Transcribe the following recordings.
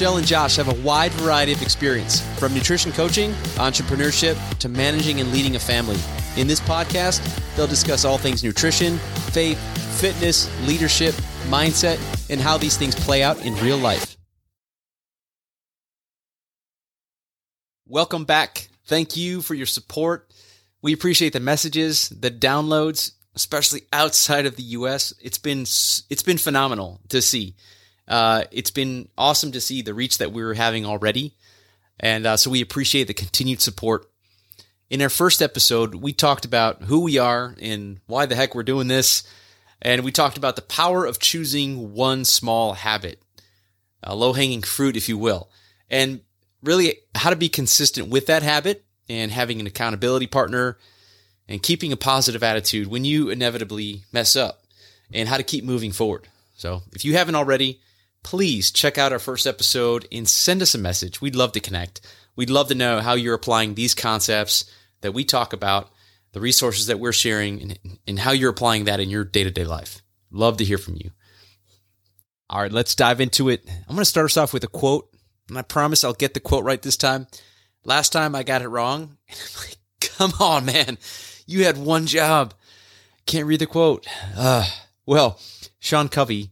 Michelle and Josh have a wide variety of experience from nutrition coaching, entrepreneurship, to managing and leading a family. In this podcast, they'll discuss all things nutrition, faith, fitness, leadership, mindset, and how these things play out in real life. Welcome back. Thank you for your support. We appreciate the messages, the downloads, especially outside of the US. It's been it's been phenomenal to see. Uh, it's been awesome to see the reach that we are having already, and uh, so we appreciate the continued support. In our first episode, we talked about who we are and why the heck we're doing this, and we talked about the power of choosing one small habit, a low hanging fruit, if you will, and really how to be consistent with that habit and having an accountability partner and keeping a positive attitude when you inevitably mess up and how to keep moving forward. So if you haven't already, please check out our first episode and send us a message. We'd love to connect. We'd love to know how you're applying these concepts that we talk about, the resources that we're sharing, and, and how you're applying that in your day to day life. Love to hear from you. All right, let's dive into it. I'm going to start us off with a quote, and I promise I'll get the quote right this time. Last time I got it wrong. like, come on, man. You had one job. Can't read the quote. Uh, well, Sean Covey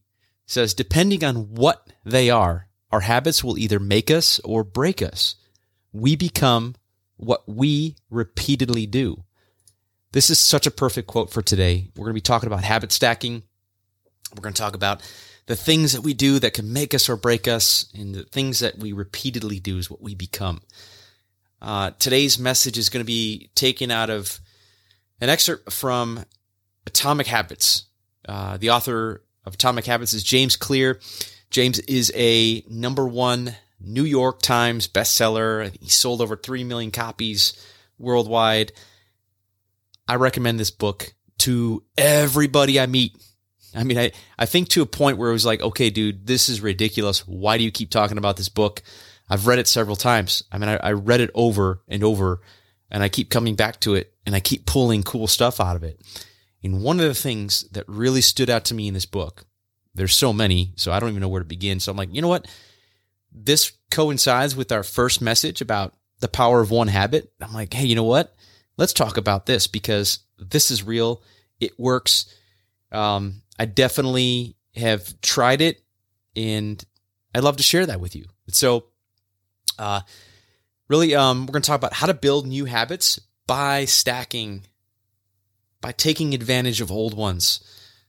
says, depending on what they are, our habits will either make us or break us. We become what we repeatedly do. This is such a perfect quote for today. We're going to be talking about habit stacking. We're going to talk about the things that we do that can make us or break us, and the things that we repeatedly do is what we become. Uh, today's message is going to be taken out of an excerpt from Atomic Habits. Uh, the author of Atomic Habits is James Clear. James is a number one New York Times bestseller. He sold over 3 million copies worldwide. I recommend this book to everybody I meet. I mean, I, I think to a point where it was like, okay, dude, this is ridiculous. Why do you keep talking about this book? I've read it several times. I mean, I, I read it over and over and I keep coming back to it and I keep pulling cool stuff out of it. And one of the things that really stood out to me in this book, there's so many, so I don't even know where to begin. So I'm like, you know what? This coincides with our first message about the power of one habit. I'm like, hey, you know what? Let's talk about this because this is real. It works. Um, I definitely have tried it and I'd love to share that with you. So, uh, really, um, we're going to talk about how to build new habits by stacking, by taking advantage of old ones,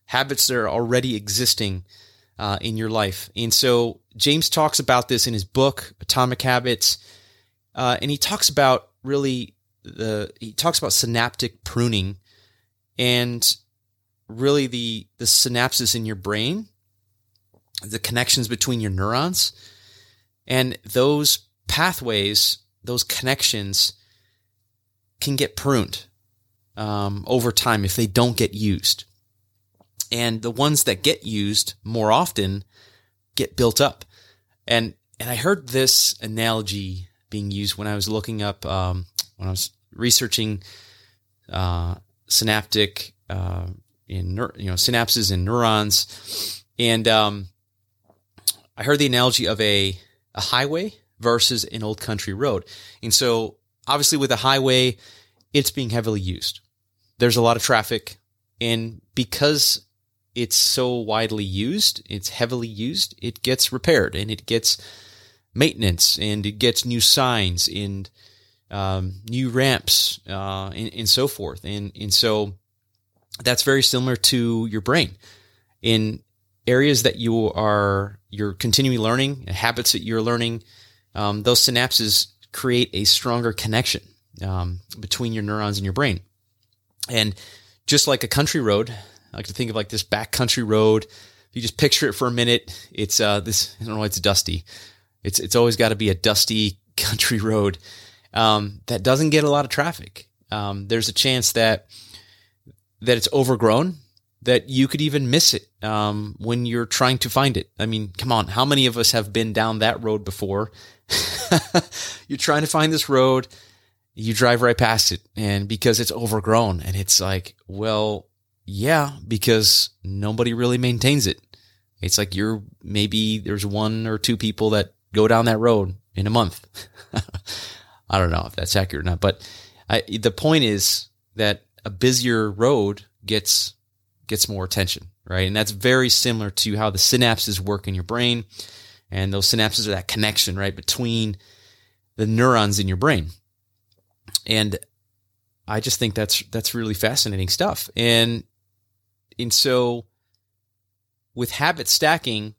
habits that are already existing uh, in your life. And so James talks about this in his book, Atomic Habits. Uh, and he talks about really the, he talks about synaptic pruning and really the, the synapses in your brain, the connections between your neurons. And those pathways, those connections can get pruned um, over time if they don't get used. And the ones that get used more often get built up. And and I heard this analogy being used when I was looking up um, when I was researching uh, synaptic uh, in you know synapses in neurons, and um, I heard the analogy of a a highway versus an old country road. And so obviously with a highway, it's being heavily used. There's a lot of traffic. And because it's so widely used, it's heavily used, it gets repaired and it gets maintenance and it gets new signs and um, new ramps uh, and, and so forth. And, and so that's very similar to your brain. In areas that you are you're continually learning, habits that you're learning, um, those synapses create a stronger connection um, between your neurons and your brain. And just like a country road, I like to think of like this back country road. If you just picture it for a minute, it's uh, this. I don't know. Why it's dusty. It's it's always got to be a dusty country road um, that doesn't get a lot of traffic. Um, there's a chance that that it's overgrown, that you could even miss it um, when you're trying to find it. I mean, come on, how many of us have been down that road before you're trying to find this road, you drive right past it, and because it's overgrown, and it's like, well, yeah, because nobody really maintains it. It's like you're maybe there's one or two people that go down that road in a month. I don't know if that's accurate or not, but I, the point is that a busier road gets gets more attention, right? And that's very similar to how the synapses work in your brain. And those synapses are that connection, right, between the neurons in your brain. And I just think that's that's really fascinating stuff. And and so with habit stacking,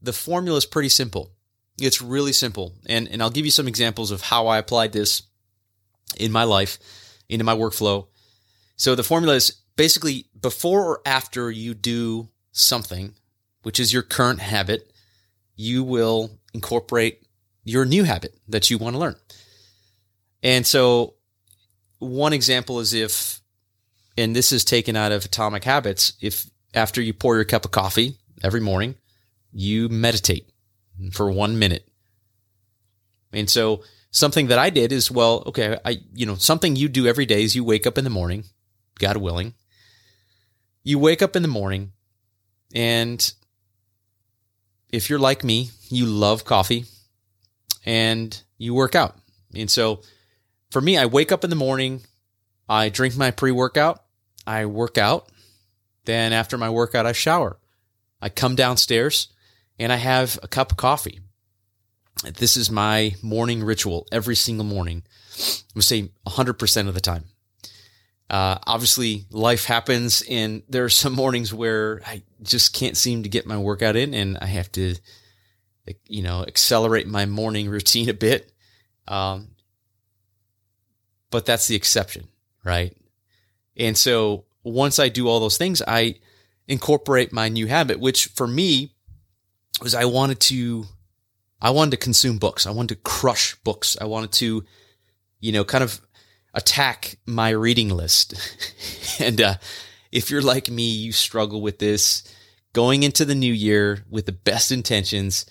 the formula is pretty simple. It's really simple. And, and I'll give you some examples of how I applied this in my life, into my workflow. So the formula is basically before or after you do something, which is your current habit, you will incorporate your new habit that you want to learn. And so one example is if, and this is taken out of Atomic Habits, if after you pour your cup of coffee every morning, you meditate for one minute. And so something that I did is, well, okay, I, you know, something you do every day is you wake up in the morning, God willing. You wake up in the morning and if you're like me, you love coffee and you work out. And so for me, I wake up in the morning, I drink my pre workout, I work out. Then after my workout, I shower. I come downstairs and I have a cup of coffee. This is my morning ritual every single morning. I would say 100% of the time. Uh, obviously, life happens, and there are some mornings where I just can't seem to get my workout in, and I have to, you know, accelerate my morning routine a bit. Um, but that's the exception, right? And so once I do all those things, I incorporate my new habit, which for me was I wanted to, I wanted to consume books. I wanted to crush books. I wanted to, you know, kind of attack my reading list. and, uh, if you're like me, you struggle with this going into the new year with the best intentions,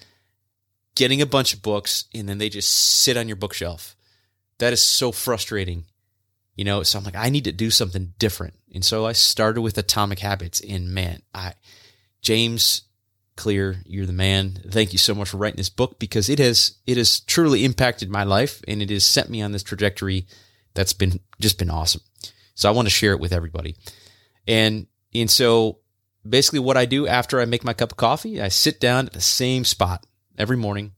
getting a bunch of books, and then they just sit on your bookshelf. That is so frustrating. You know, so I'm like, I need to do something different. And so I started with Atomic Habits and man, I, James Clear, you're the man. Thank you so much for writing this book because it has it has truly impacted my life and it has sent me on this trajectory that's been just been awesome. So I want to share it with everybody. And and so basically what I do after I make my cup of coffee, I sit down at the same spot every morning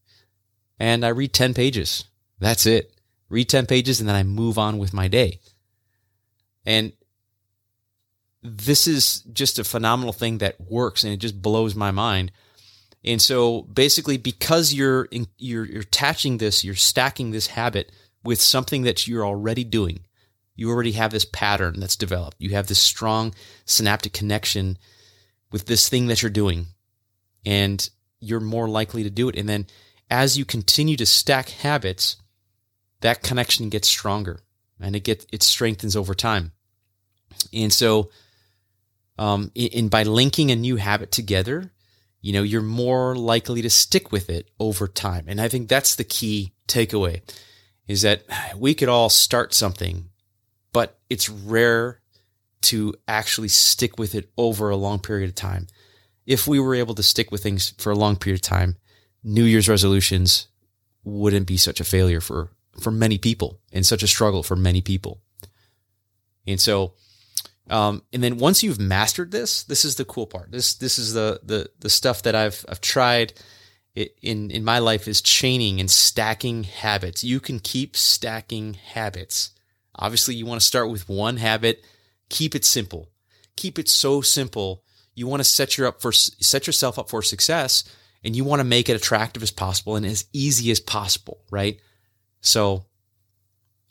and I read 10 pages. That's it. Read 10 pages and then I move on with my day. And this is just a phenomenal thing that works and it just blows my mind. And so basically because you're in, you're you're attaching this, you're stacking this habit with something that you're already doing. You already have this pattern that's developed. You have this strong synaptic connection with this thing that you're doing and you're more likely to do it. And then as you continue to stack habits, that connection gets stronger and it gets it strengthens over time. And so um, by linking a new habit together, you know, you're more likely to stick with it over time. And I think that's the key takeaway is that we could all start something, but it's rare to actually stick with it over a long period of time. If we were able to stick with things for a long period of time, New Year's resolutions wouldn't be such a failure for, for many people and such a struggle for many people. And so um, and then once you've mastered this, this is the cool part. This this is the the the stuff that I've I've tried in in my life is chaining and stacking habits. You can keep stacking habits. Obviously, you want to start with one habit. Keep it simple. Keep it so simple. You want to set your up for set yourself up for success, and you want to make it attractive as possible and as easy as possible. Right. So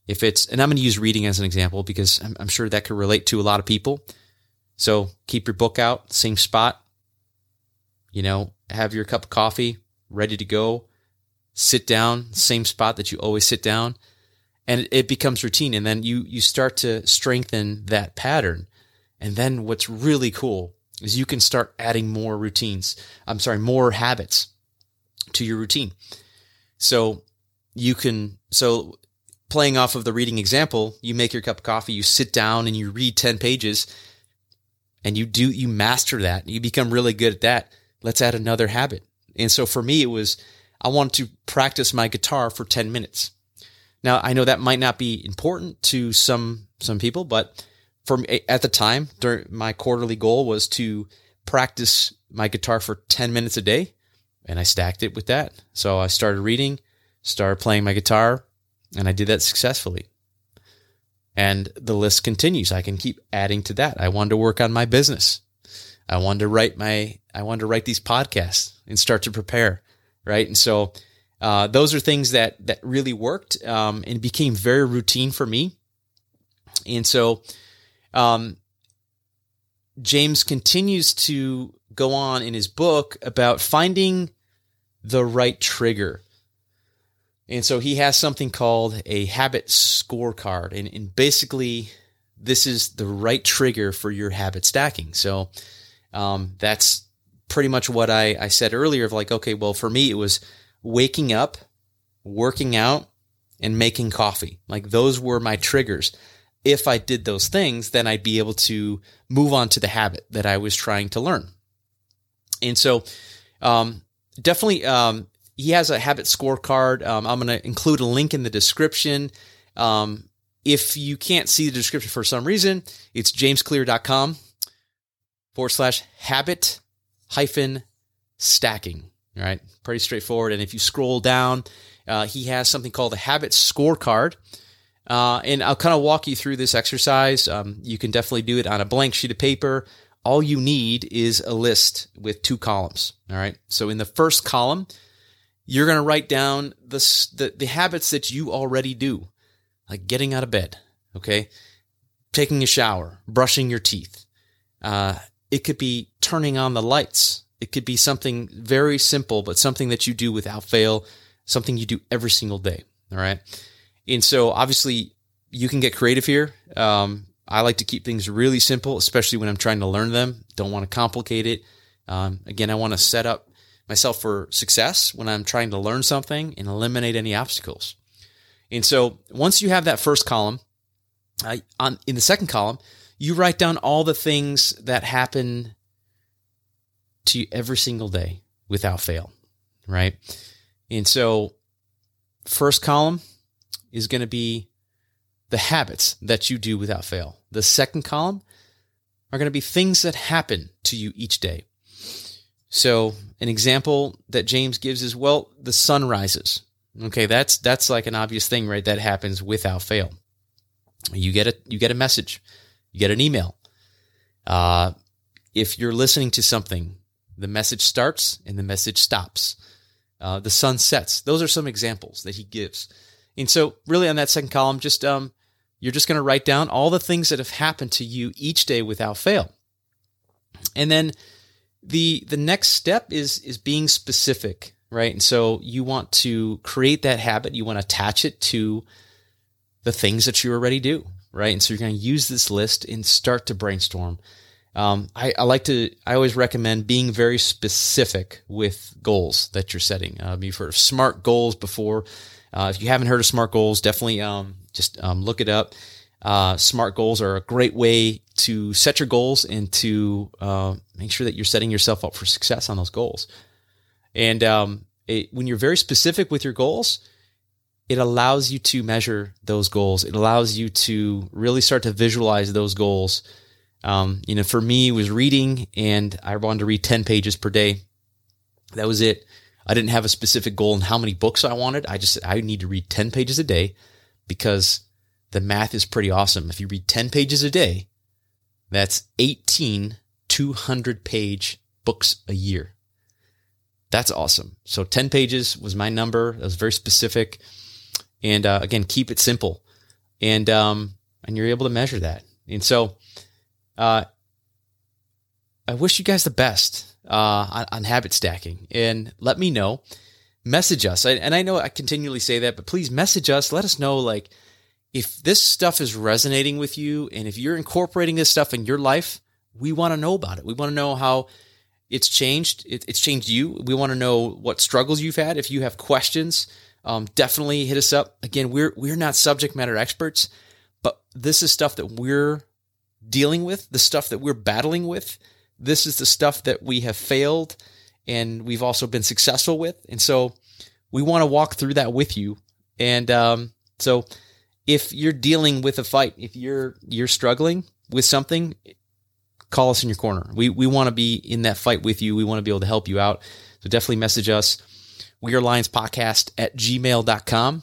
if it's, and I'm going to use reading as an example because I'm, I'm sure that could relate to a lot of people. So keep your book out, same spot, you know, have your cup of coffee ready to go, sit down, same spot that you always sit down. And it, it becomes routine. And then you, you start to strengthen that pattern. And then what's really cool is you can start adding more routines. I'm sorry, more habits to your routine. So you can, so playing off of the reading example, you make your cup of coffee, you sit down and you read 10 pages and you do, you master that. You become really good at that. Let's add another habit And so for me, it was, I wanted to practice my guitar for 10 minutes. Now, I know that might not be important to some, some people, but for me at the time, during my quarterly goal was to practice my guitar for 10 minutes a day. And I stacked it with that. So I started reading, started playing my guitar, and I did that successfully. And the list continues. I can keep adding to that. I wanted to work on my business. I wanted to write my, I wanted to write these podcasts and start to prepare. Right. And so, uh, those are things that, that really worked, um, and became very routine for me. And so, um, James continues to go on in his book about finding the right trigger. And so he has something called a habit scorecard. And, and basically, this is the right trigger for your habit stacking. So um, that's pretty much what I, I said earlier of like, okay, well, for me, it was waking up, working out, and making coffee. Like those were my triggers. If I did those things, then I'd be able to move on to the habit that I was trying to learn. And so, um, definitely, um, he has a habit scorecard. Um, I'm going to include a link in the description. Um, if you can't see the description for some reason, it's jamesclear.com forward slash habit hyphen stacking. All right. Pretty straightforward. And if you scroll down, uh, he has something called a habit scorecard. Uh, and I'll kind of walk you through this exercise. Um, you can definitely do it on a blank sheet of paper. All you need is a list with two columns. All right. So in the first column, you're going to write down the, the, the habits that you already do, like getting out of bed, okay, taking a shower, brushing your teeth. Uh, it could be turning on the lights. It could be something very simple, but something that you do without fail, something you do every single day. All right. And so obviously you can get creative here. Um, I like to keep things really simple, especially when I'm trying to learn them. Don't want to complicate it. Um, again, I want to set up myself for success when I'm trying to learn something and eliminate any obstacles. And so once you have that first column, uh, on in the second column, you write down all the things that happen to you every single day without fail, right? And so first column is going to be the habits that you do without fail. The second column are going to be things that happen to you each day. So an example that James gives is well, the sun rises. Okay, that's that's like an obvious thing, right? That happens without fail. You get a you get a message, you get an email. Uh, if you're listening to something, the message starts and the message stops. Uh, the sun sets. Those are some examples that he gives. And so, really, on that second column, just um, you're just going to write down all the things that have happened to you each day without fail. And then the the next step is is being specific, right? And so you want to create that habit, you want to attach it to the things that you already do, right? And so you're going to use this list and start to brainstorm. Um, I, I, like to, I always recommend being very specific with goals that you're setting. Uh, you've heard of SMART goals before. Uh, if you haven't heard of SMART goals, definitely um, just um, look it up. Uh, SMART goals are a great way to set your goals and to uh, make sure that you're setting yourself up for success on those goals. And um, it, when you're very specific with your goals, it allows you to measure those goals. It allows you to really start to visualize those goals. Um, you know, for me, it was reading, and I wanted to read 10 pages per day. That was it. I didn't have a specific goal in how many books I wanted. I just, I need to read 10 pages a day because the math is pretty awesome. If you read 10 pages a day, that's 18 200 page books a year. That's awesome. So 10 pages was my number. That was very specific. And uh, again, keep it simple. And um, and you're able to measure that. And so uh, I wish you guys the best uh, on, on habit stacking. And let me know. Message us. I, and I know I continually say that, but please message us. Let us know, like, if this stuff is resonating with you and if you're incorporating this stuff in your life, we want to know about it. We want to know how it's changed. It, it's changed you. We want to know what struggles you've had. If you have questions, um, definitely hit us up. Again, we're we're not subject matter experts, but this is stuff that we're dealing with, the stuff that we're battling with. This is the stuff that we have failed and we've also been successful with. And so we want to walk through that with you. And um, so if you're dealing with a fight, if you're you're struggling with something, call us in your corner. We we want to be in that fight with you. We want to be able to help you out. So definitely message us. We are Lions Podcast at gmail.com.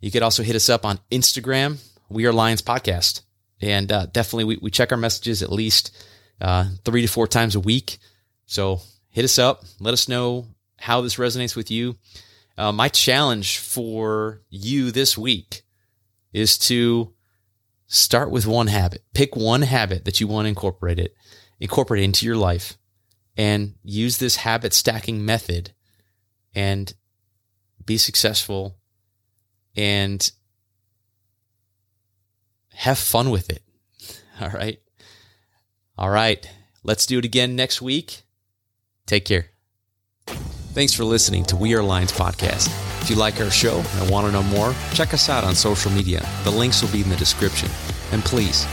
You could also hit us up on Instagram. We are Lions Podcast. And uh, definitely we, we check our messages at least uh, three to four times a week. So hit us up. Let us know how this resonates with you. Uh, my challenge for you this week is to start with one habit. Pick one habit that you want to incorporate it, incorporate it into your life, and use this habit stacking method and be successful and have fun with it. All right. All right. Let's do it again next week. Take care. Thanks for listening to We Are Lions podcast. If you like our show and want to know more, check us out on social media. The links will be in the description. And please,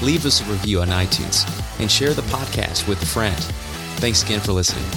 leave us a review on iTunes and share the podcast with a friend. Thanks again for listening.